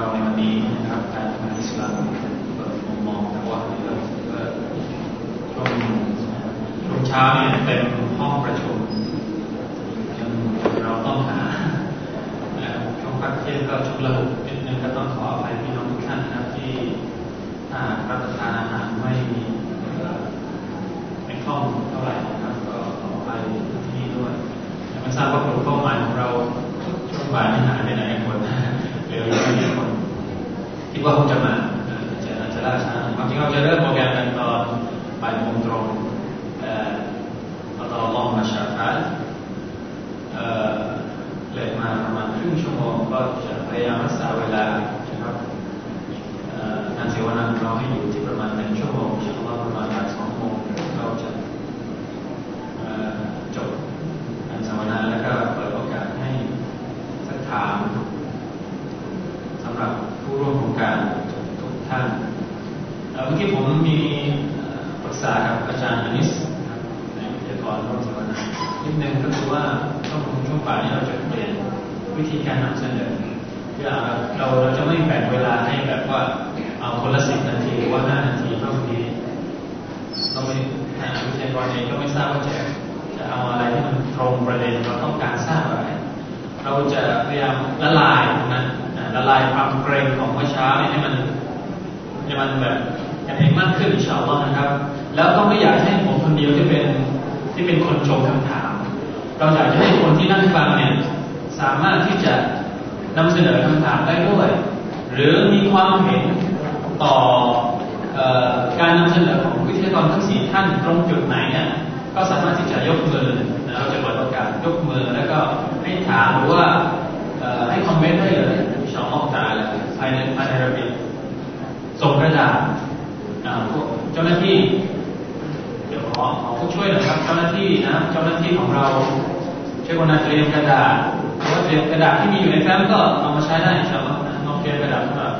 เราในวันนี้นะครับการทำงานอิสลามเปิดมุมมองแต่ว่าเราช่วงช่วงเช้าเนี่ยเป็นห้องประชุมจนเราต้องหาช่วงพักเที่ยงก็ชุกระหุกนิดนึงก็ต้องขออภัยพี่น้องทุกท่านนะครับที่ถ้ารับประทานอาหารไม่ไม่คล่องเท่าไหร่นะครับก็ขออภัยที่นี่ด้วยไม่ทราบว่ากลุ่มเป้าหมายของเราช่วงบ่ายนี้หายไปไหนคนหมดเหลืออยู่ไม่คน คิดว่าคงจะมาจะจะล่าช้าความจริงเราจะเริ่มโปรแกรมกันตอนบ่ายโมงตรงแต่ตอนลองมาชาร์จเลยมาประมาณครึ่งชั่วโมงก็จะพยายามรักษาเวลานะครับการเสวนาเราให้อยู่ที่ประมาณหนึ่งชั่วโมงชั่วโมงประมาณสองโมงเราจะจบการสัมมนาแล้วก็เปิดโอกาสให้สักถามสำหรับผู้ร่วมโครงการทุกท่านเมื่อกี้ผมมีปรึกษากับอาจารย์อนิสในวิทยากรร่วมสัมมนานิดนึงก็คือว่าช่วงช่วงป่านี้เราจะเปลี่ยนวิธีการนำเสนอคือเราเราจะไม่แบ่งเวลาให้แบบว่าเอาคนละสิบนาทีหรือว่าห้านาทีเท่านี้เราไม่ทางวิทยากรเองก็ไม่ทราบว่าจะจะเอาอะไรที่มันตรงประเด็นเราต้องการทราบอะไร เราจะพยายามละลายนะละลายความเกรงของเมื่อเช้าให้มันให้มันแบบกันเองมากขึ้นอินชาอัลลอฮ์นะครับ แล้วก็ไม่อยากให้ผมคนเดียวที่เป็นที่เป็นคนชมคำถาม เราอยากจะให้คนที่นั่งฟังเนี่ยสามารถที่จะนำเสนอคำถามได้ด้วย หรือมีความเห็นต่ออการนำเสนอของวิทยากรทั้งสี่ท่านตรงจุดไหนเนี่ยก็สามารถที่จะยกมือเราจะเปิดโอกาสยกมือแล้วก็ให้ถามหรือว่าให้คอมเมนต์ได้เลยชาวมอกตาเลยภายในภายในระเบียบส่งกระดาษเจ้าหน้าที่ เดี๋ยวขอขอผู้ ช่วยนะครับเจ้าหน้าที่นะเจ้าหน้าที่ของเราช่วยกันเตรียมกระดาษหรือว่าเตรียมกระดาษที่มีอยู่ในแฟ้มก็เอามาใช้ได้ใช่ไหมน้องเตรียมกระดาษสำหรับ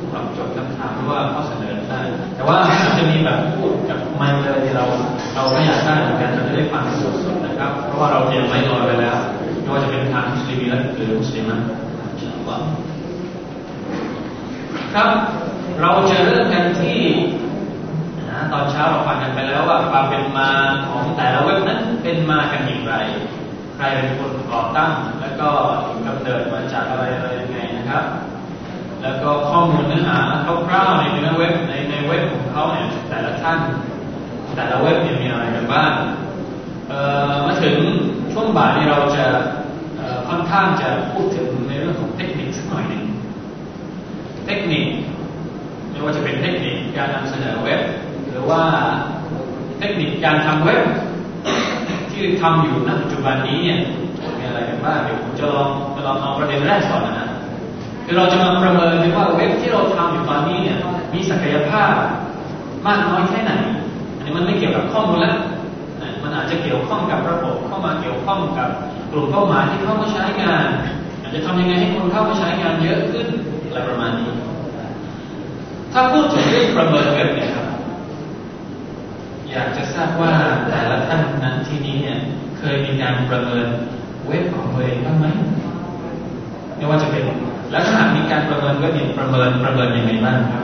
สำหรับจดคำถามหรือว่าข้อเสนอได้ แต่ว่าจะมีแบบพูดกับไมค์เลยที่เราเราไม่อยากได้เหมือนกันเราจะได้ฟังสดๆนะครับ เพราะว่าเราเตรียมไมค์รอไปแล้วไม่ว่าจะเป็นทางมุสลิมหรือมุสลิมครับ เราจะเริ่มกันที่ ตอนเช้าเราฟังกันไปแล้วว่าความเป็นมาของแต่ละเว็บนั้นเป็นมากันอย่างไร ใครเป็นคนก่อตั้ง แล้วก็ถึงกำเนิดมาจากอะไรอะไรยังไงนะครับ แล้วก็ข้อมูลเนื้อหาคร่าวๆในเนื้อเว็บในในเว็บของเขาเนี่ยแต่ละท่าน แต่ละเว็บเนี่ยมีอะไรกันบ้างมาถึงช่วงบ่ายนี้เราจะค่อนข้างจะพูดถึงในเรื่องของเทคนิคสักหน่อยหนึ่งเทคนิคไม่ว่าจะเป็นเทคนิคการนำเสนอเว็บ หรือว่าเทคนิคการทำเว็บที่ทำอยู่ณปัจจุบันนี้เนี่ยมีอะไรกันบ้างเดี๋ยวผมจะลองจะลองเอาประเด็นแรกก่อนนะคือเราจะมาประเมินดูว่าเว็บที่เราทำอยู่ตอนนี้เนี่ยมีศักยภาพมากน้อยแค่ไหน อันนี้มันไม่เกี่ยวกับข้อมูลแล้วมันอาจจะเกี่ยวข้องกับระบบเข้ามาเกี่ยวข้องกับกลุ่มเป้าหมายที่เข้ามาใช้งานอาจจะทำยังไงให้คนเข้ามาใช้งานเยอะขึ้นอะไรประมาณนี้ ถ้าพูดถึงเรื่องประเมินเว็บเนี่ยครับ อยากจะทราบว่าแต่ละท่านนั้นที่นี้เนี่ย เคยมีการประเมินเว็บของตัวเองบ้างไหมไม่ว่าจะเป็น แล้วถ้าหากมีการประเมินเว็บเนี่ยประเมินประเมินยังไงบ้างครับ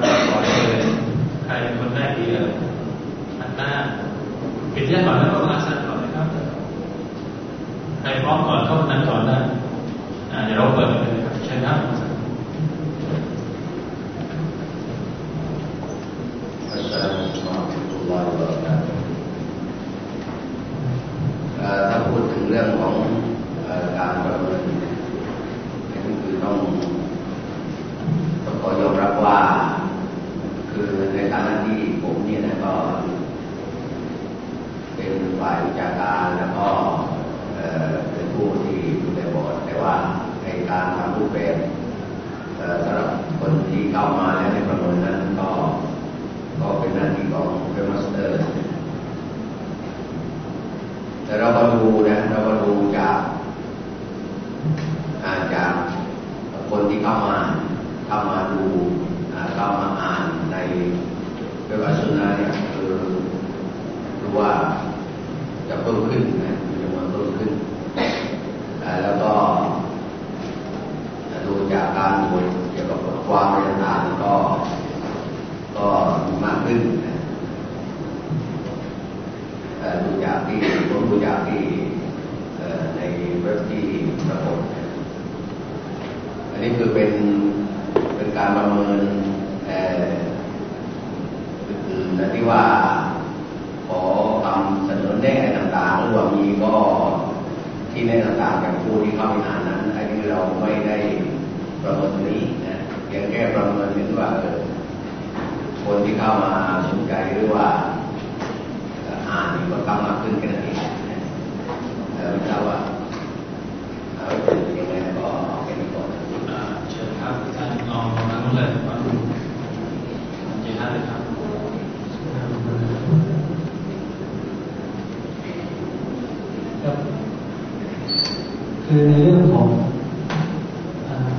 คือในเรื่องของ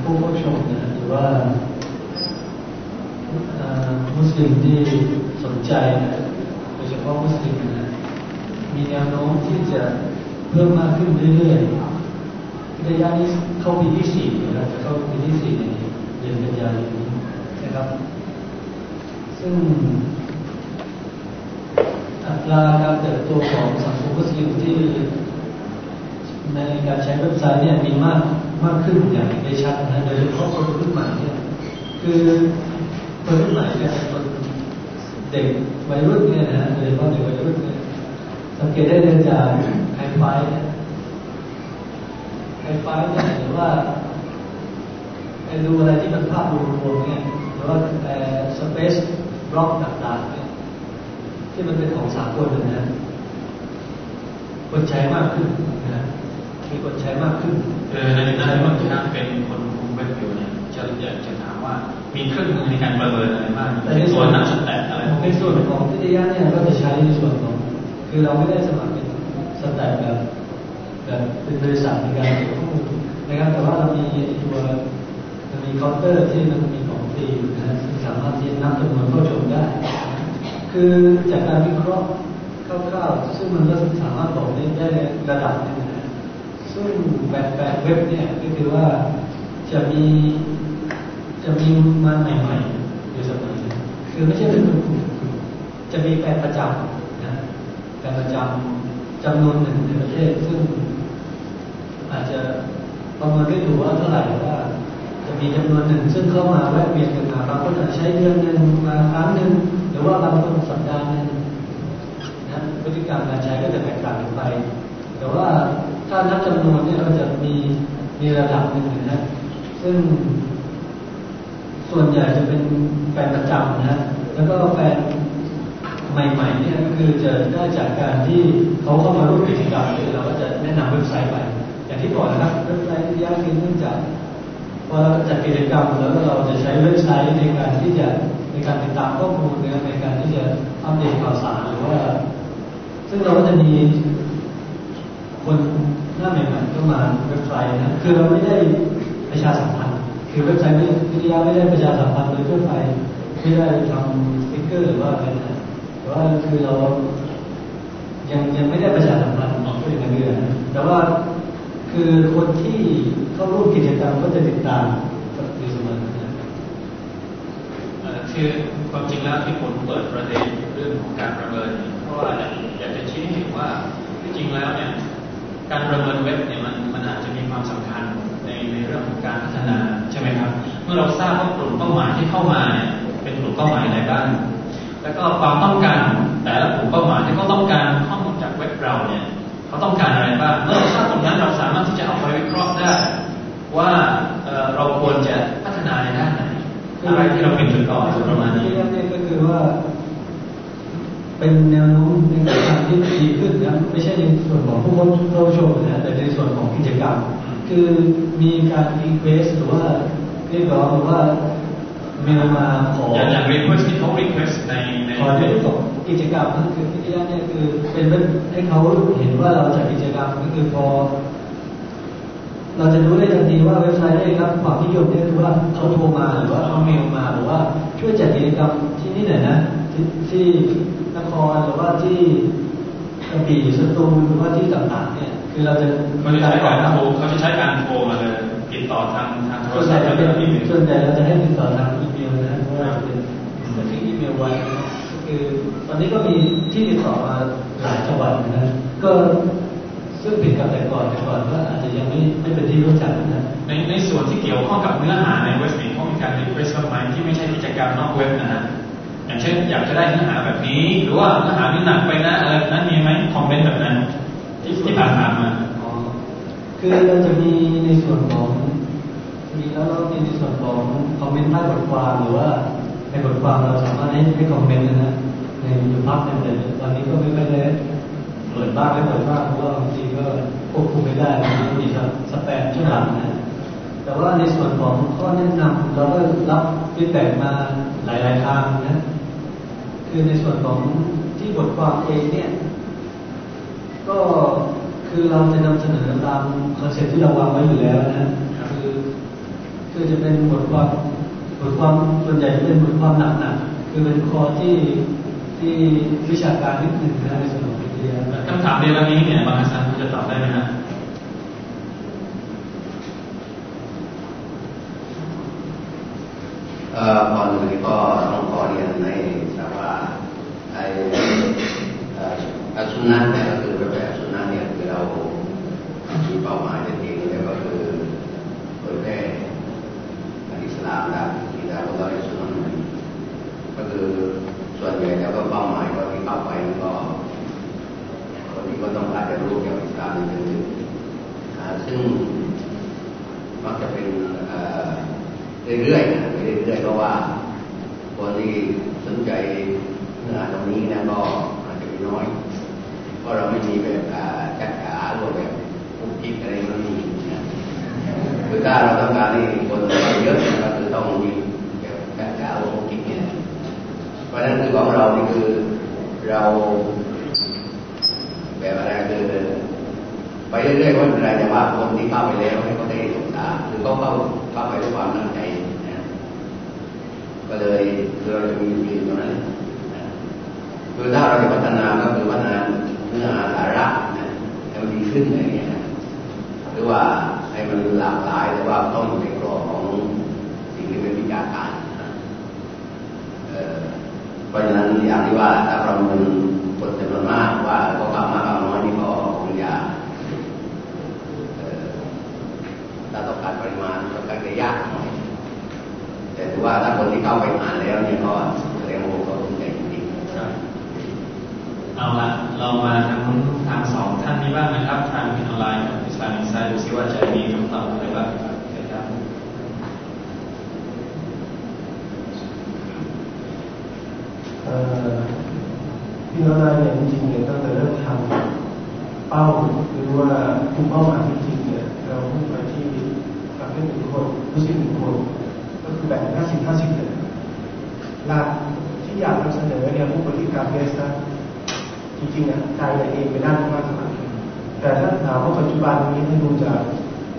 ผู้ผู้ชมนะหรือว่ามุสลิมที่สนใจโดยเฉพาะมุสลิมนะมีแนวโน้มที่จะเพิ่มมากขึ้นเรื่อยๆระยะนี้เข้าปีที่สี่นะครับจะเข้าปีที่สี่ในเดือนกันยายนนี้นะครับ ซึ่ง อัตราการเติบโตของสังคมมุสลิมที่ในการ ใช้เนี่ยมีมากมากขึ้นอย่างเห็นได้ชัดนะโดยเฉพาะคนรุ่นใหม่เนี่ยคือคนรุ่นใหม่เนี่ยคนเด็กวัยรุ่นเนี่ยนะโดยเฉพาะเด็กวัยรุ่นเนี่ยสังเกตได้เลยจากไฮไฟเนี่ยไฮไฟเนี่ยหรือว่าไปดูอะไรที่มันภาพรวมๆเนี่ยหรือว่าสเปซบล็อกต่างๆเนี่ยที่มันเป็นของสากลนะคนใช้มากขึ้นนะ มีคนใช้มากขึ้นเออในฐานะว่าท่านเป็นคนคุมเว็บอยู่เนี่ยจะอยากจะถามว่ามีเครื่องมือในการประเมินอะไรบ้างในส่วนนับ stat อะไรพวกในนี้ส่วนของวิทยาเนี่ยก็จะใช้ในส่วนของ คือเราไม่ได้สมัครเป็น stat แบบแบบเป็นบริษัทในการเก็บข้อมูลนะครับแต่ว่าเรามีตัวมันมีเคาน์เตอร์ที่มันมีของฟรีนะฮะซึ่งสามารถที่จะนับจำนวนเข้าชมได้ คือจากการวิเคราะห์คร่าวๆซึ่งมันก็สามารถบอกได้ได้ระดับหนึงนะ ซึ่งแบบแบบเว็บเนี่ยก็คือว่าจะมีจะมีมาใหม่ๆอยู่เสมอคือไม่ใช่เป็นกลุ่มจะมีแปลประจำนะแปลประจำจำนวนหนึ่งในประเทศ ซึ่ง อาจจะประเมินไม่ถูกว่าเท่าไหร่ว่าจะมีจำนวนหนึ่ง ซึ่งเข้ามาแวะเวียนกันมาบางคนอาจจะใช้เดือนหนึ่งมาครั้งหนึ่งหรือว่าบางคนสัปดาห์หนึ่งนะพฤติกรรมการใช้ก็จะแตกต่างกันไป แต่ว่า ถ้านับจำนวนเนี่ยก็จะมีมีระดับหนึ่งนะ ซึ่งส่วนใหญ่จะเป็นแฟนประจำนะ แล้วก็แฟนใหม่ๆเนี่ยก็คือจะได้จากการที่เขาเข้ามาร่วมกิจกรรมคือเราก็จะแนะนำเว็บไซต์ไป อย่างที่บอกนะครับเว็บไซต์ที่ยากคือเนื่องจากพอเราจัดกิจกรรมแล้วเราจะใช้เว็บไซต์ในการที่จะในการติดตามข้อมูลในการที่จะอัปเดตข่าวสารหรือว่า ซึ่งเราก็จะมี คนหน้าใหม่ๆเข้ามาเว็บไซต์นะคือเราไม่ได้ประชาสัมพันธ์ คือเว็บไซต์วิทยาไม่ได้ประชาสัมพันธ์โดยทั่วไปไม่ได้ทำสติ๊กเกอร์หรือว่าอะไรนะแต่ว่าคือเรายังยังไม่ได้ประชาสัมพันธ์ออกด้วยกันเรื่อยนะแต่ว่าคือคนที่เข้าร่วมกิจกรรมก็จะติดตามอยู่เสมอนะคือความจริงแล้วที่ผมเปิดประเด็นเรื่องของการประเมิน เพราะว่าอยากจะชี้ให้เห็นว่าที่จริงแล้วเนี่ย การประเมินเว็บเนี่ยมันมันอาจจะมีความสำคัญในในเรื่องของการพัฒนาใช่ไหมครับ เมื่อเราทราบว่ากลุ่มเป้าหมายที่เข้ามาเนี่ยเป็นกลุ่มเป้าหมายอะไรบ้างแล้วก็ความต้องการแต่ละกลุ่มเป้าหมายที่เขาต้องการข้อมูลจากเว็บเราเนี่ยเขาต้องการอะไรบ้างเมื่อเราทราบตรงนั้นเราสามารถที่จะเอาไปวิเคราะห์ได้ ว่าเราควรจะพัฒนาในด้านไหนอะไรที่เราเป็นจุดอ่อนประมาณนี้ก็คือว่า เป็นแนวโน้มในการทำที่ดีขึ้นนะไม่ใช่ในส่วนของผู้เข้าชมนะแต่ในส่วนของกิจกรรม คือมีการ request หรือว่าเรียกร้องหรือว่าเมลมาขออย่างอย่าง request ที่เขา request ในในขอในเรื่องของกิจกรรมนั่นคือที่แรกเนี่ยคือเป็นเรื่องให้เขาเห็นว่าเราจัดกิจกรรมก็คือพอเราจะรู้ได้ทันทีว่าเว็บไซต์ได้รับความนิยมเนี่ยคือว่าเขาโทรมาหรือว่าเขาเมลมาหรือว่าช่วยจัดกิจกรรมที่นี่หน่อยนะที่ที่น ครหรือว่าที่กระบี่สตูลหรือว่าที่ต่างๆเนี่ย คือเราจะเขาจะใช้การโทรเขาจะใช้การโทรมาเลยติดต่อทางทางโทรส่วนใหศัญ่พท์แล้วเป็นก็อีเมลส่วนใหญ่เราจะให้ติดต่อทางอีเมลนะเพราะว่าเป็นจะทิ้งอีเมลไว้คือตอนนี้ก็มีที่ติดต่อมาหลายจังหวัดนะก็ซึ่งผิดกับแต่ก่อนแต่ก่อนก็อาจจะยังไม่ไม่เป็นที่รู้จักนะในในส่วนที่เกี่ยวข้องกับเนื้อหาในเว็บนี้เขามีการ request บ้างไหมที่ไม่ใช่กิจกรรมนอกเว็บนะฮะ อย่างเช่นอยากจะได้เนื้อหาแบบนี้ หรือว่าเนื้อหานี่หนักไปนะอะไรนั้นมีไหมคอมเมนต์แบบนั้น ที่ที่ผ่านมาอ๋อคือเราจะมีในส่วนของมีแล้วเรามีในส่วนของคอมเมนต์ใต้บทความหรือว่าในบทความเราสามารถให้ให้คอมเมนต์นะฮะในอยู่พักหนึ่งแต่วันนี้ก็ไม่ค่อยได้เปิดบ้างไม่เปิดบ้างเพราะว่าบางทีก็ควบคุมไม่ได้บางทีก็สแปมช่วงหลังนะแต่ว่าในส่วนของข้อแนะนำเราก็รับ feedback มาหลาย ๆ ทางนะ คือในส่วนของที่บทความเองเนี่ย ก็คือเราจะนำเสนอตาม concept ที่เราวางไว้อยู่แล้วนะคือคือจะเป็นบทความบทความส่วนใหญ่จะเป็นบทความหนักๆคือเป็นคอที่ที่วิชาการนิดหนึ่งนะในส่วนของวิทยาคำถามเดียวกันนี้เนี่ยบางอาจารย์จะตอบได้ไหมฮะ เอ่อก่อนอื่นก็ต้องขอเรียนให้ทราว่าไอ้เอ่ออัสุนันเนี่ยก็คือแบบอัสุนันเนี่ยคือเรามีเป้าหมายจริงๆแล้วก็คือเผยแพร่อิสลามได้ที่เราเราได้สุนันก็คือส่วนใหญ่แล้วก็เป้าหมายก็ที่เข้าไปก็คนที่ก็ต้องการจะรู้เกี่ยวกับอิสลามเป็นอ่าซึ่งมักจะเป็นเรื่อยๆ เรื่อยๆเพราะว่าคนที่สนใจเนื้อหาตรงนี้นะก็อาจจะมีน้อย เพราะเราไม่มีแบบจัดขาหรือแบบคุกกิ๊กอะไรมันมีนะคือถ้าเราต้องการให้คนมาเยอะก็คือต้องมีแบบจัดขาหรือคุกกิ๊กเนี่ยเพราะฉะนั้นคือของเรานี่คือเราแบบอะไรคือไปเรื่อยๆก็ไม่เป็นไรแต่ว่าคนที่เข้าไปแล้วให้เขาได้ศึกษาหรือเขาเข้าเข้าไปด้วยความตั้งใจ ก็เลยเราจะมีอยู่ตรงนั้นคือถ้าเราจะพัฒนาก็คือพัฒนาเนื้อหาสาระนะให้มันดีขึ้นอะไรอย่างเงี้ยหรือว่าให้มันหลากหลายแต่ว่าต้องอยู่ในกรอบของสิ่งที่เป็นวิชาการเพราะฉะนั้นอย่างที่ว่าถ้าเราเป็นคนจำนวนมากว่าเขาเข้ามากเข้าน้อยนี่ก็คงยากเอ่อถ้าต้องการปริมาณก็การจะยากหน่อย แต่ถือว่าถ้าคนที่เข้าไปอ่านแล้วเนี่ยก็แสดงว่าเขาตั้งใจจริงๆครับเอาละเรามาทางทางสองท่านนี้บ้างนะครับ ทางออนไลน์กับอิสลามอินไซด์ดูซิว่าจะมีคำตอบอะไรบ้างครับเชิญครับเอ่อพี่น้องนายเนี่ยจริงๆเนี่ยตั้งแต่เริ่มทำเป้าหรือว่าคุมเป้าหมายจริงๆเนี่ยเราพุ่งไปที่ประเภทหนึ่งคนผู้สิหนึ่งคนก็คือ แบ่งห้าสิบห้าสิบเลยหลักที่อยากนำเสนอเนี่ยมุ่งไปที่การเบสนะจริงๆอะใจเนี่ยเองไปด้านมากกว่าแต่ถ้าถามว่าปัจจุบันนี้ถ้าดูจาก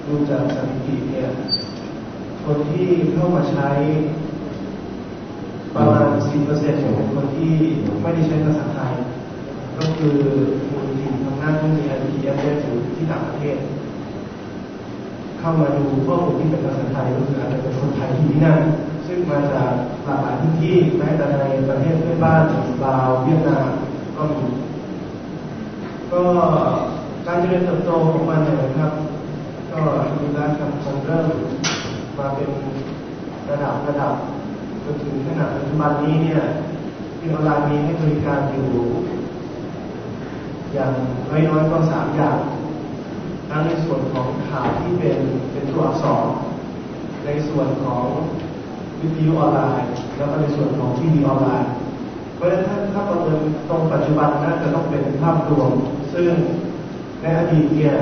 ดูจากสถิติเนี่ยคนที่เข้ามาใช้ประมาณ 10%เนี่ยเป็นคนที่ไม่ได้ใช้ภาษาไทย ก็คือคนที่ทำงานที่มีอาชีพเนี่ยอยู่ที่ต่างประเทศ เข้ามาดูข้อมูลที่เป็นภาษาไทยก็คืออาจจะเป็นคนไทยที่นั่นซึ่งมาจากหลากหลายพื้นที่แม้แต่ในประเทศเพื่อนบ้านลาวเวียดนามก็มีก็การเจริญเติบโตของมันเนี่ยนะครับ ก็ดูแลกับคงเริ่มมาเป็นระดับระดับจนถึงขนาดปัจจุบันนี้เนี่ยที่ออนไลน์มีให้บริการอยู่ อย่างน้อยๆก็สามอย่าง ทั้งในส่วนของข่าวที่เป็นเป็นตัวอักษร ในส่วนของวิทยุออนไลน์ แล้วก็ในส่วนของทีวีออนไลน์ เพราะฉะนั้นถ้าถ้าประเมินตรงปัจจุบันน่าจะต้องเป็นภาพรวม ซึ่งในอดีตเนี่ย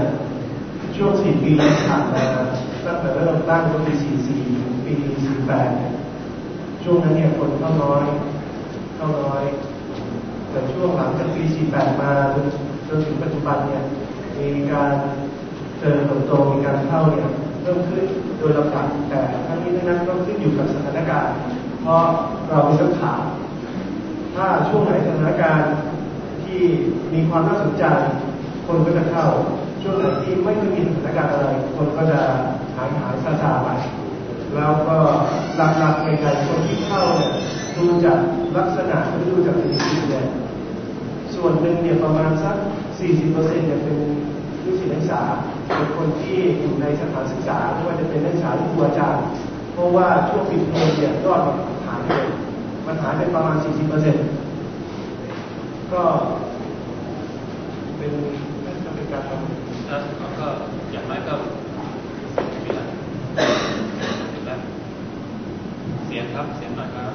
ช่วงสี่ปีที่ผ่านมาตั้งแต่เริ่มตั้งก็ปีสี่สี่ปีสี่แปดช่วงนั้นเนี่ยคนเข้าน้อยเข้าน้อยแต่ช่วงหลังจากปีสี่แปดมาจนจนถึงปัจจุบันเนี่ยมีการ เจริญเติบโตมีการเข้าเนี่ยเพิ่มขึ้นโดยลำดับแต่ทั้งนี้ทั้งนั้นก็ขึ้นอยู่กับสถานการณ์ เพราะเราเป็นนักข่าวถ้าช่วงไหนสถานการณ์ที่มีความน่าสนใจ คนก็จะเข้า ช่วงไหนที่ไม่ค่อยมีสถานการณ์อะไร คนก็จะหายหายซาซาไปแล้วก็หลักๆในการคนที่เข้าเนี่ยดูจากลักษณะหรือดูจากสถิติเนี่ยส่วนหนึ่งเนี่ยประมาณสัก 40%เนี่ยเป็นนิสิตนักศึกษา เป็นคนที่อยู่ในสถานศึกษาไม่ว่าจะเป็นนักศึกษาหรือครูอาจารย์ เพราะว่าช่วงปิดเทอมเนี่ยยอดมันหายไปมันหายไปประมาณ 40เปอร์เซ็นต์ก็เป็นน่าจะเป็นการทำ แล้วก็อย่างไรก็มีแล้วมีแล้วเสียงครับ เสียงหน่อยครับ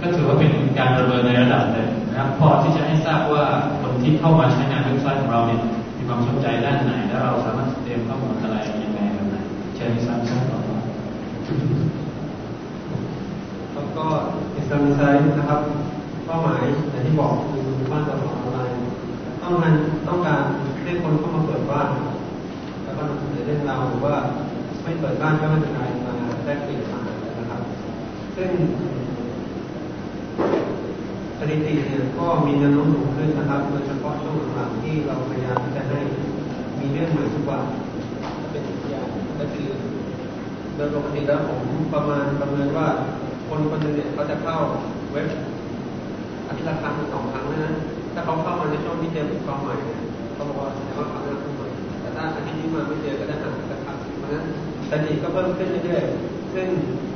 ก็ถือว่าเป็นการประเมินในระดับหนึ่งนะครับ พอที่จะให้ทราบว่าคนที่เข้ามาใช้งานเว็บไซต์ของเราเนี่ยมีความสนใจด้านไหน และเราสามารถเตรียมข้อมูลอะไรยังไงแบบไหนเชิญที่ทราบทราบต่อครับ แล้วก็อิสลามไซด์นะครับเป้าหมายอย่างที่บอกคือบ้านเราของออนไลน์ต้องการต้องการให้คนเข้ามาเปิดบ้าน แล้วก็นำเสนอเรื่องราวหรือว่าไม่เปิดบ้านก็ไม่เป็นไรมาแลกเปลี่ยนมานะครับ ซึ่งสถิติเนี่ยก็มีแนวโน้มสูงขึ้นนะครับโดยเฉพาะช่วงหลังๆที่เราพยายามที่จะให้มีเรื่องใหม่ทุกวันเป็นอีกอย่างก็คือ โดยปกติแล้วผมประมาณประเมินว่าคนคนหนึ่งเนี่ยเขาจะเข้าเว็บอาทิตย์ละครั้งหรือสองครั้งนะถ้าเขาเข้ามาในช่วงที่เจอบุคคลใหม่เนี่ยเขาบอกว่าแสดงว่าเขาเป็นผู้ใหม่แต่ถ้าอาทิตย์นี้มาไม่เจอก็จะห่างกันครับเพราะฉะนั้นสถิติก็เพิ่มขึ้นเรื่อยๆซึ่ง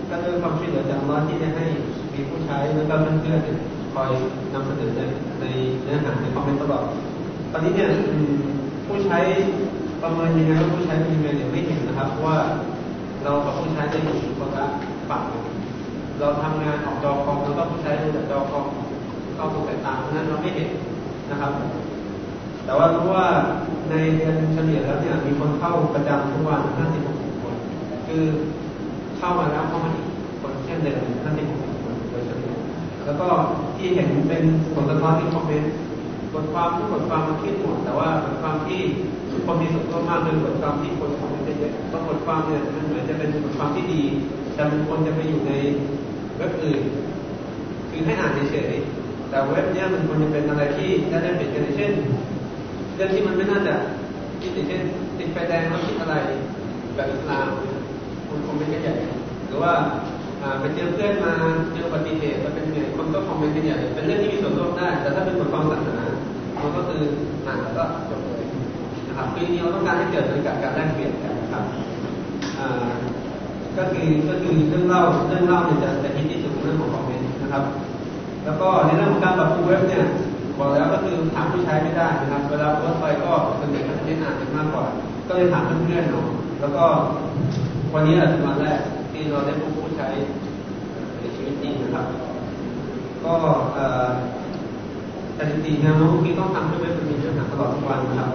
ก็ด้วยความช่วยเหลือจากอัลลอฮ์ที่ได้ให้มีผู้ใช้แล้วก็เพื่อนๆเนี่ยคอยนำเสนอในในเนื้อหาในคอมเมนต์ตลอดตอนนี้เนี่ยผู้ใช้ประเมินยังไงว่าผู้ใช้เป็นยังไงเนี่ยไม่เห็นนะครับว่า เรากับผู้ใช้จะอยู่คนละฝั่งเราทำงานออกจอคอมแล้วก็ผู้ใช้ดูจากจอคอมเข้าสู่สายตาเพราะนั้นเราไม่เห็นนะครับ แต่ว่ารู้ว่าในเดือนเฉลี่ยแล้วเนี่ยมีคนเข้าประจำทุกวัน56คน คือเข้ามาแล้วเข้ามาอีกคนเช่นเดิม56คนโดยเฉลี่ยแล้วก็ที่เห็นเป็นผลสะท้อนที่คอมเมนต์ บทความทุกบทความมันคิดหมดแต่ว่าบทความที่คนมีส่วนร่วมมากคือบทความที่คนคอมเมนเยอะๆบางบทความเนี่ยมันเหมือนจะเป็นบทความที่ดี แต่มันควรจะไปอยู่ในเว็บอื่นคือให้อ่านเฉยๆแต่เว็บเนี้ยมันควรจะเป็นอะไรที่ได้ได้เปลี่ยนกันเช่นเรื่องที่มันไม่น่าจะคิดเช่นติดไฟแดงแล้วคิดอะไรแบบอิสลามคุณคอมเมนต์กันใหญ่หรือว่าไปเจอเพื่อนมาเจออุบัติเหตุแล้วเป็นไงคนก็คอมเมนต์กันใหญ่เป็นเรื่องที่มีส่วนร่วมได้ แต่ถ้าเป็นบทความศาสนา มันก็คืออ่านแล้วก็จบเลยนะครับคือจริงๆเราต้องการให้เกิดบรรยากาศการแลกเปลี่ยนกันนะครับก็คือก็คือเรื่องเล่าเรื่องเล่าเนี่ยจะจะคิดที่สุดเรื่องของคอมเมนต์นะครับ แล้วก็ในเรื่องของการปรับปรุงเว็บเนี่ยบอกแล้วก็คือถามผู้ใช้ไม่ได้นะครับ เวลาโพสต์ไปก็ส่วนใหญ่ก็จะเน้นอ่านกันมากกว่า ก็เลยถามเพื่อนๆเนาะแล้วก็วันนี้แหละเป็นวันแรกที่เราได้พบผู้ใช้ในชีวิตจริงนะครับ ก็ เอ่อสถิติแนวโน้มที่ต้องทำให้เว็บมันมีเนื้อหาตลอดทุกวันนะครับ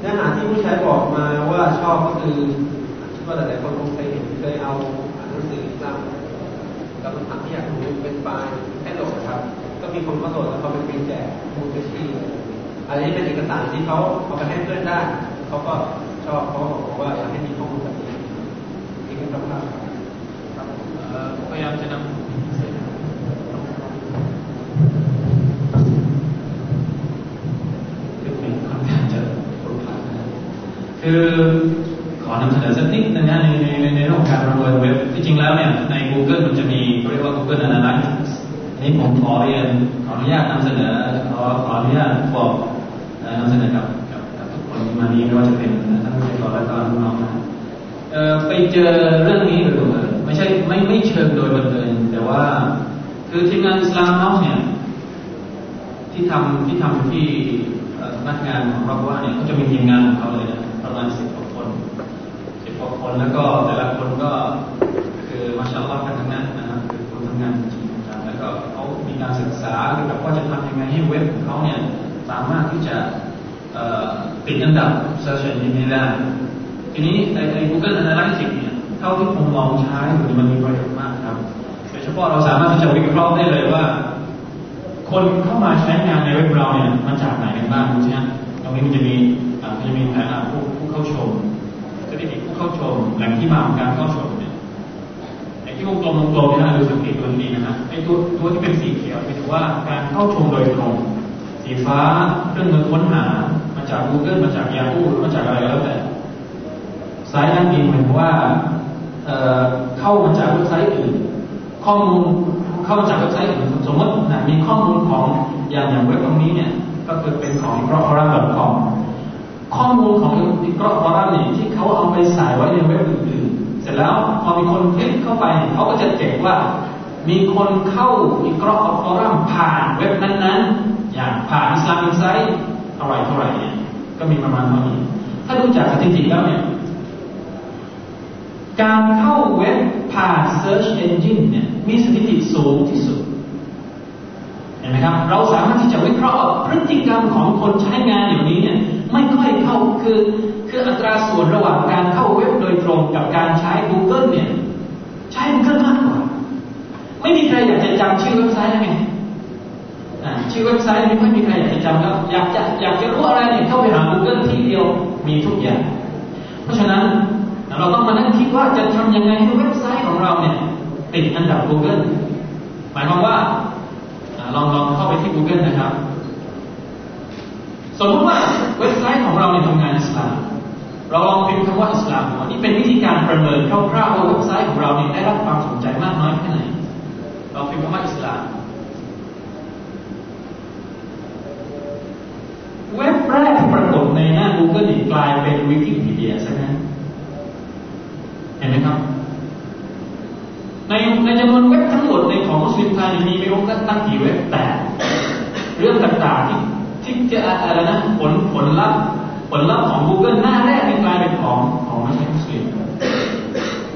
เนื้อหาที่ผู้ใช้บอกมาว่าชอบก็คือคิดว่าหลายๆคนคงเคยเห็นเคยเอาหนังสืออิสลามกับคำถามที่อยากรู้เป็นไฟล์ให้โหลดครับ ก็มีคนก็โหลดแล้วเขาเป็นฟีแจกมูลนิธิอันนี้เป็นเอกสารที่เขาเอาไปให้เพื่อนได้เขาก็ชอบเขาบอกว่าอยากให้มีข้อมูลแบบนี้นี่คือคำถามครับเอ่อพยายามจะนำคือเป็นค่อนข้างจะปรุพานะ คือขอนำเสนอสักนิดนึงนะในในในในเรื่องของการประเมินเว็บที่จริงแล้วเนี่ยใน Google มันจะมีเขาเรียกว่า Google Analytics อันนี้ผมขอเรียนขออนุญาตนำเสนอขอขออนุญาตบอกนำเสนอกับกับกับทุกคนที่มานี้ไม่ว่าจะเป็นท่านผู้ชมและก็น้องๆนะเอ่อไปเจอเรื่องนี้โดยบังเอิญไม่ใช่ไม่ไม่เชิงโดยบังเอิญแต่ว่าคือทีมงานสลามเนาะเนี่ยที่ทำที่ทำที่พนักงานของเราว่าเนี่ยเขาจะมีทีมงานของเขาเลยนะ ประมาณสิบกว่าคนสิบกว่าคนแล้วก็แต่ละคนก็คือมาชาลอกันทั้งนั้นนะครับคือคนทำงานจริงๆจังแล้วก็เขามีการศึกษาเกี่ยวกับว่าจะทำยังไงให้เว็บของเขาเนี่ยสามารถที่จะติดอันดับ search engine นี้ได้ทีนี้ในใน Google Analytics เนี่ยเท่าที่ผมลองใช้อยู่มันมีประโยชน์มากครับโดยเฉพาะเราสามารถที่จะวิเคราะห์ได้เลยว่า คนเข้ามาใช้งานในเว็บเราเนี่ยมาจากไหนกันบ้างใช่ไหมตรงนี้มันจะมีอามันจะมีฐานะผู้ เข้าชมสถิติผู้เข้าชม แหล่งที่มาของการเข้าชมเนี่ยไอ้ที่วงกลมวงกลมเนี่ยนะดูสังเกตตัวนี้นะฮะไอ้ตัวตัวที่เป็นสีเขียวหมายถึงว่าการเข้าชมโดยตรงสีฟ้าเครื่องมือค้นหามาจาก Google มาจาก Yahoo หรือมาจากอะไรก็แล้วแต่ซ้ายด้านดินหมายถึงว่าเอ่อเข้ามาจากเว็บไซต์อื่น ข้อมูลเข้ามาจากเว็บไซต์อื่นสมมตินะมีข้อมูลของอย่างอย่างเว็บตรงนี้เนี่ยก็คือเป็นของ i c r o f o r u m c o m ข้อมูลของ i c r o f o r u m เนี่ที่เขาเอาไปใส่ไว้ในเว็บอื่นๆ เสร็จแล้วพอมีคนคลิกเข้าไปเขาก็จะเก็บว่า มีคนเข้า i c r o f o r u m ผ่านเว็บนั้นๆ อย่างผ่าน Islamic Site เท่าไรเท่าไรเนี่ยก็มีประมาณเท่านี้ ถ้าดูจากสถิติแล้วเนี่ยการเข้าเว็บผ่าน Search Engine เนี่ยมีสถิติสูงที่สุดเห็นไหมครับ เราสามารถที่จะวิเคราะห์พฤติกรรมของคนใช้งานอย่างนี้เนี่ย ไม่ค่อยเข้าคือคืออัตราส่วนระหว่างการเข้าเว็บโดยตรงกับการใช้ Google เนี่ย ใช้ Google มากกว่า ไม่มีใครอยากจะจำชื่อเว็บไซต์ได้ไงชื่อเว็บไซต์นี้ไม่มีใครอยากจะจำครับอยากจะอยากจะรู้อะไรเนี่ยเข้าไปหา Google ที่เดียวมีทุกอย่าง เพราะฉะนั้นเราต้องมานั่งคิดว่าจะทำยังไงให้เว็บไซต์ของเราเนี่ยติดอันดับ Google หมายความว่าลองลองเข้าไปที่ Google นะครับ สมมติว่าเว็บไซต์ของเราเนี่ยทำงานอิสลาม เราลองพิมพ์คำว่าอิสลามนี่เป็นวิธีการประเมินคร่าวๆว่าเว็บไซต์ของเราเนี่ยได้รับความสนใจมากน้อยแค่ไหน เราพิมพ์คำว่าอิสลาม เว็บแรกที่ปรากฏในหน้า Google นี่กลายเป็นวิกิพีเดียซะงั้นเห็นไหมครับ ในในจำนวนเว็บทั้งหมดในของมุสลิมไทยมีไม่รู้ตั้งกี่เว็บแต่เรื่องต่างๆที่ ที่จะอะไรนะผลผลลัพธ์ผลลัพธ์ของ Google หน้าแรกนี่กลายเป็นของของไม่ใช่มุสลิม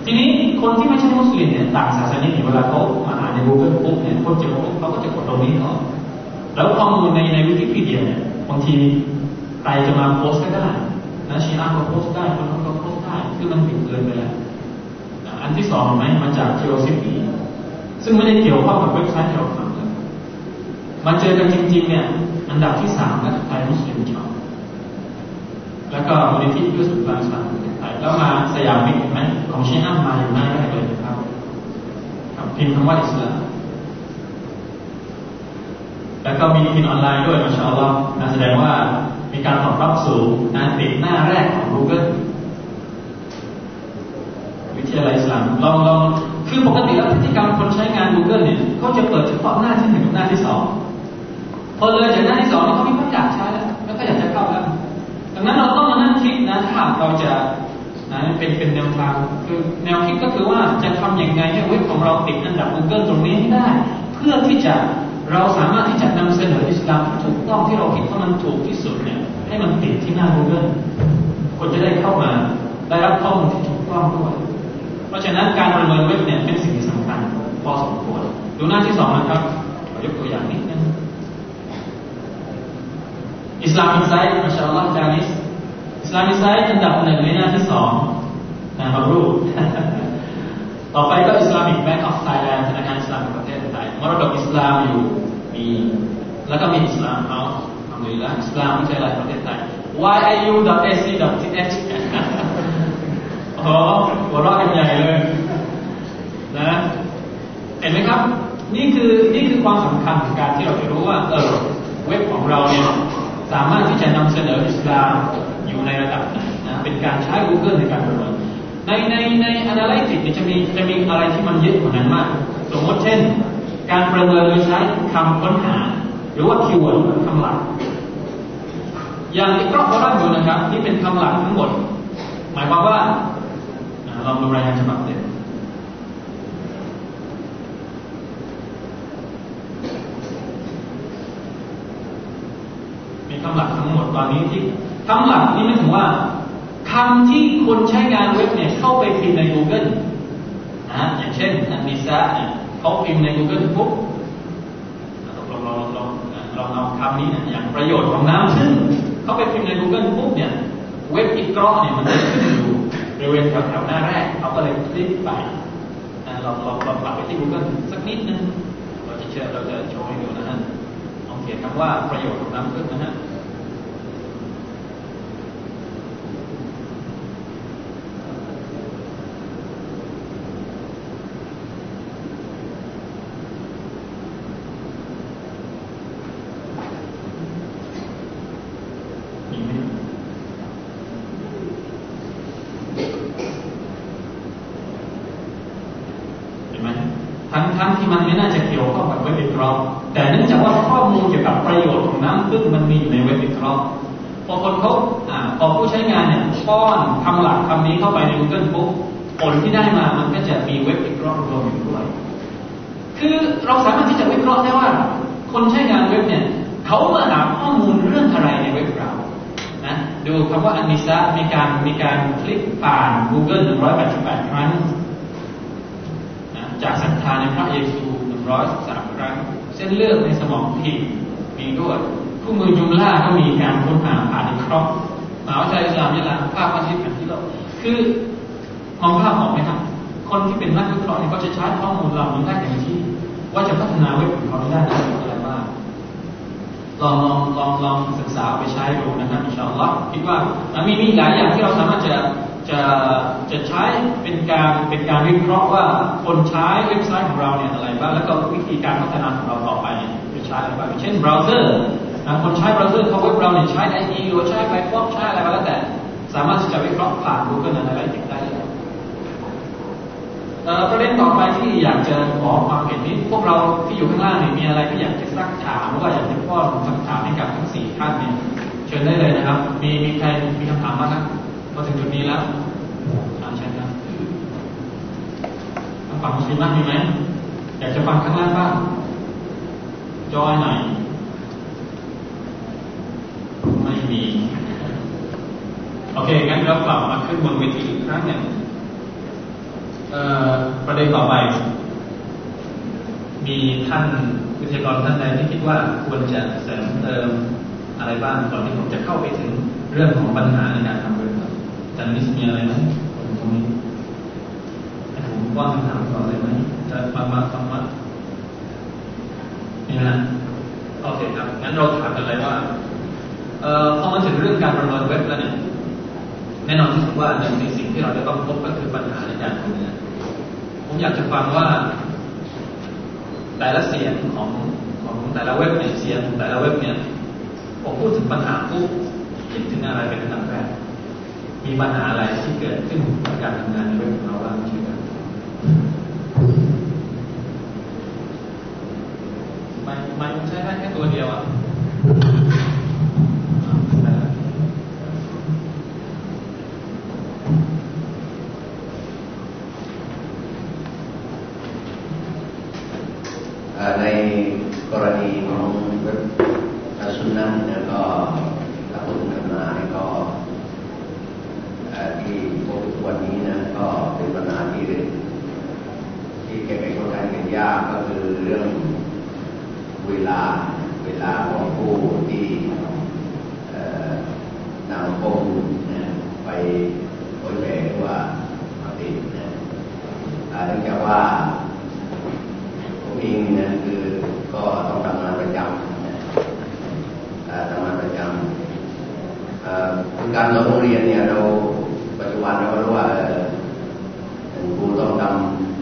ทีนี้คนที่ไม่ใช่มุสลิมเนี่ยต่างศาสนาเนี่ยเวลาเขามาอ่านใน Google ปุ๊บเนี่ยคนจะเขาก็จะกดตรงนี้ก่อนแล้วข้อมูลในในวิกิพีเดียเนี่ยบางทีใครจะมาโพสก็ได้นะชีอาก็โพสได้คนนั้นก็โพสได้คือมันผิดเกินไปแล้วอันที่สองไหมมาจาก Geocities ซึ่งไม่ได้เกี่ยวข้องกับเว็บไซต์เทำเลย มันเจอกันจริง ๆ เนี่ย อันดับที่สามและไทยมุสลิมชอบแล้วก็มูลนิธิเพื่อสุขภาพอิสลามไทยแล้วมาสยามมิกเห็นไหมของชีอัมมาอยู่หน้าแรกเลยครับครับพิมพ์คำว่าอิสลามแล้วก็มีพิมพ์ออนไลน์ด้วยมาชาอัลลอฮ์นแสดงว่ามีการตอบรับสูงนะติดหน้าแรกของ Google วิทยาลัยอิสลามลองลองคือปกติแล้วพฤติกรรมคนใช้งาน Google เนี่ยเขาจะเปิดเฉพาะหน้าที่หนึ่งกับหน้าที่สอง พอเลยจากหน้าที่สองเขาไม่ค่อยอยากใช้แล้วไม่ค่อยอยากจะเข้าแล้วดังนั้นเราต้องมานั่งคิดนะถ้าเราจะนะเป็นเป็นแนวทางคือแนวคิดก็คือว่าจะทำอย่างไงให้เว็บของเราติดอันดับ Google ตรงนี้ให้ได้ เพื่อที่จะเราสามารถที่จะนำเสนออิสลามที่ถูกต้องที่เราคิดว่ามันถูกที่สุดเนี่ยให้มันติดที่หน้า Google คนจะได้เข้ามาได้รับข้อมูลที่ถูกต้องด้วยเพราะฉะนั้นการประเมินเว็บเนี่ยเป็นสิ่งที่สำคัญพอสมควรดูหน้าที่สองนะครับขอยกตัวอย่างนิดนึง Islam Insight มาชาอัลลอฮ์จานิส Islam Insight อันดับหนึ่งในหน้าที่สองนะมาดูต่อไปก็ Islamic Bank of Thailand ธนาคารอิสลามแห่งประเทศไทยมรดกอิสลามอยู่มีแล้วก็มี Islam House ทำดีแล้วอิสลามวิทยาลัยประเทศไทย yiu.ac.th โอ้หัวเราะกันใหญ่เลยนะเห็นไหมครับ นี่คือนี่คือความสำคัญของการที่เราจะรู้ว่าเออเว็บของเราเนี่ย สามารถที่จะนำเสนออิสลามอยู่ในระดับไหนนะเป็นการใช้ Google ในการประเมินในในใน Analytics จะมีจะมีอะไรที่มันเยอะกว่านั้นมาก สมมติเช่น การประเมินโดยใช้คำค้นหา หรือว่าคีย์เวิร์ดคำหลัก อย่างที่กรอบเราอยู่นะครับ นี่เป็นคำหลักทั้งหมด หมายความว่าลองดูรายงานฉบับเด็ด มีคำหลักทั้งหมดตอนนี้ที่คำหลักนี่ไม่ถึงว่าคำที่คนใช้งานเว็บเนี่ยเข้าไปพิมพ์ใน Google นะอย่างเช่นอันิซาเนี่ยเขาพิมพ์ใน Google ปุ๊บลองลองลองลองเอาคำนี้นะอย่างประโยชน์ของน้ำซึ่งเขาไปพิมพ์ใน Google ปุ๊บเนี่ยเว็บอีกกรอเนี่ยมันจะขึ้นอยู่บริเวณแถวๆหน้าแรกเขาก็เลยคลิกไปเราเราเรากลับไปที่ Google สักนิดนึงเราจะเชื่อเราจะโชว์ ขียนคำว่าประโยชน์ของน้ำพึ่งนะฮะทั้งๆที่มันไม่น่าจะเกี่ยวข้องกับเวทวิเคราะห์ แต่เนื่องจากว่าข้อมูลเกี่ยวกับประโยชน์ของน้ำพึ่งมันมีอยู่ในเว็บวิเคราะห์พอคนเขาพอผู้ใช้งานเนี่ยป้อนคำหลักคำนี้เข้าไปใน Google ปุ๊บผลที่ได้มามันก็จะมีเว็บวิเคราะห์รวมอยู่ด้วย คือเราสามารถที่จะวิเคราะห์ได้ว่า คนใช้งานเว็บเนี่ยเขามาหาข้อมูลเรื่องอะไรในเว็บเรานะดูคำว่าอันนิสะมีการมีการคลิกผ่าน Google 188 ครั้งนะจากศรัทธาในพระเยซู 113 ครั้ง ส้นเลือดในสมองผิดมีด้วยคู่มือยุมล่าก็มีการค้นหาผ่านวิเคราะห์มหาวิทยาลัยอิสลามยะลาภาพมัสยิดแผ่นที่โลกคือมองภาพออกไหมครับ คนที่เป็นนักวิเคราะห์เนี่ยก็จะใช้ข้อมูลเหล่านี้ได้อย่างที่ ว่าจะพัฒนาเว็บของเขาได้ในอะไรบ้างลองลองลองลองศึกษาไปใช้ดูนะครับอินชาอัลลอฮ์คิดว่ามันมีมีหลายอย่างที่เราสามารถจะ จะจะใช้เป็นการเป็นการวิเคราะห์ว่าคนใช้เว็บไซต์ของเราเนี่ยอะไรบ้างแล้วก็วิธีการพัฒนาของเราต่อไปจะใช้อะไรบ้างเช่นเบราว์เซอร์นะคนใช้เบราว์เซอร์เขาเว็บเราเนี่ยใช้ไอเอหรือใช้ไฟฟอกใช้อะไรก็แล้วแต่ สามารถที่จะวิเคราะห์ผ่าน Google Analytics ได้เลยประเด็นต่อไปที่อยากจะขอความเห็นนี้พวกเราที่อยู่ข้างล่างเนี่ยมีอะไรที่อยากจะซักถามหรือว่าอยากจะป้อคำถามให้กับทั้งสี่ท่านเนี่ยเชิญได้เลยนะครับ มีมีใครมีคำถามบ้างครับ อถึงจุดนี้แล้วถามเชิญครับทางฝั่งมุสลิมมีไหมอยากจะฟังข้างล่างบ้างจอยหน่อยไม่มี โอเค งั้นเรากลับมาขึ้นบนเวทีอีกครั้งหนึ่งประเด็นต่อไป มีท่านวิทยากรท่านใดที่คิดว่าควรจะเสริมเติมอะไรบ้างก่อนที่ผมจะเข้าไปถึงเรื่องของปัญหาในการทำ จารย์นิสมีอะไรไหมตรงนี้ให้ผมว่าคำถามก่อนเลยไหมจะฟังมาฟังมานี่นะโอเคครับ งั้นเราถามกันเลยว่า เอ่อพอมาถึงเรื่องการประเมินเว็บแล้วเนี่ย แน่นอนที่สุดว่าหนึ่งในสิ่งที่เราจะต้องพบก็คือปัญหาในการทำงานผมอยากจะฟังว่า แต่ละเสียงของของแต่ละเว็บเนี่ยเสียงของแต่ละเว็บเนี่ยผมพูดถึงปัญหาปุ๊บคิดถึงอะไรเป็นอันดับ มีปัญหาอะไรที่เกิดขึ้นกับการทำงานในเว็บของเราบ้างช่วยกันมันม่ใช้ได้แค่ตัวเดียวอะในกรณีของเว็บสุนนะเนี่ยก็ถ้าพูดถึงปัญหาก็ที่พบวันนี้นะก็เป็นปัญหาที่ที่แก้ไขค่อนข้างยากก็คือเรื่องเวลาเวลาของผู้ที่นำข้อมูลไปเผยแพร่ว่าปฏินะเนื่องจากว่าเองเนี่ยคือก็ต้องทำงานประจำทำงานประจำการสอนโรงเรียนเนี่ยเราปัจจุบันเราก็รู้ว่าครูต้องท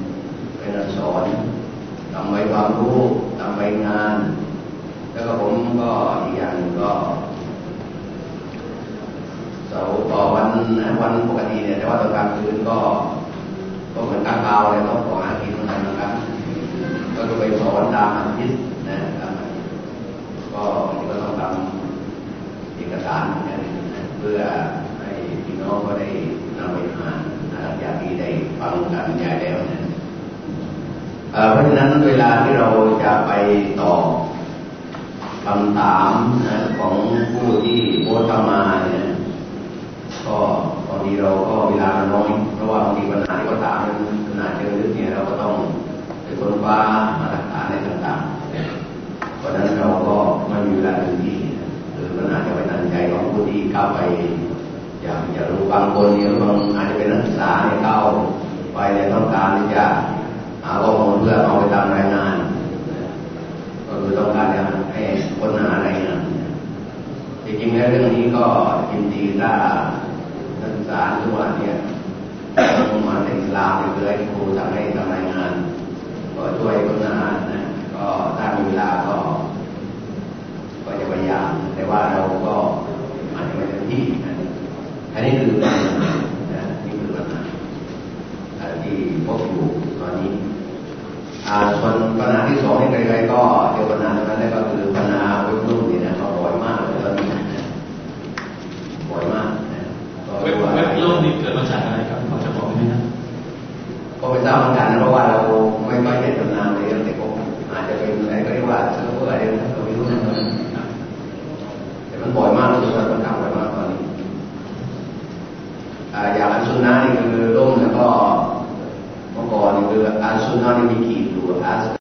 ำเป็นสอนทำใบความรู้ทำใบงาน แล้วก็ผมก็อีกอย่างก็เสาร์ ต่อวันปกติเนี่ยแต่ว่าตอนกลางคืนก็ก็เหมือนกางเกาเลยต้องขอหากินเหมือนกันนะครับก็จะไปสอนตามอาทิตย์นะตามอาทิตย์ก็ก็ต้องทำเอกสารเนี่ยเพื่อให้พี่น้องก็ได้นำไปอ่านะอยางที่ได้ฟังกันยายแล้วเนี่ยเพราะฉะนั้นเวลาที่เราจะไปตอบคำถามนะของผู้ที่โพสต์มาเนี่ย ก็บางทีเราก็เวลาน้อยเพราะว่าบางทีปัญหาที่เขาถามมันขนาดเจอลึกเนี่ยเราก็ต้องไปคนฟ้ามาตรฐานในต่างๆเพราะฉะนั้นเราก็ไม่มีเวลาถึงที่หรือมันอาจะไปตัดใจของผู้ที่เข้าไป อย่ากจะรู้บางคนเนี่ยบางอาจจะเป็นนักศึกษาเนี่ยเข้าไปในต้องการที่จะหาข้อมูลเพื่อเอาไปทำรายงานก็คือต้องการจะให้ค้นหารายงานจริงๆแล้วเรื่องนี้ก็ยินดีถ้า ษาทุกวันเนี่ยมาในอิสลามเลยครูทำให้ทำรายงาน ก็ช่วยคนหานะ ก็ถ้ามีเวลาก็ ก็จะพยายาม แต่ว่าเราก็อาจจะไม่เต็มที่นะอันนี้คือปัญหานะนี่คือปัญหาที่พบอยู่ตอนนี้อ่าส่วนปัญหาที่สองนี่ใครๆก็เจอปัญหาตรงนั้นแล้วก็คือ ทราบเหมือนกันนะเพราะว่าเราไม่ค่อยได้ทำนานในเรื่องแต่ก็อาจจะเป็นอะไรก็เรียกว่าเซิร์ฟเวอร์อะไรเราไม่รู้นะแต่มันบ่อยมากรู้สึกว่ามันทำบ่อยมากตอนนี้อย่างอันซุนนะนี่คือร่มแล้วก็เมื่อก่อนนี่คืออันซุนนะนี่มีกี่ตัวอัน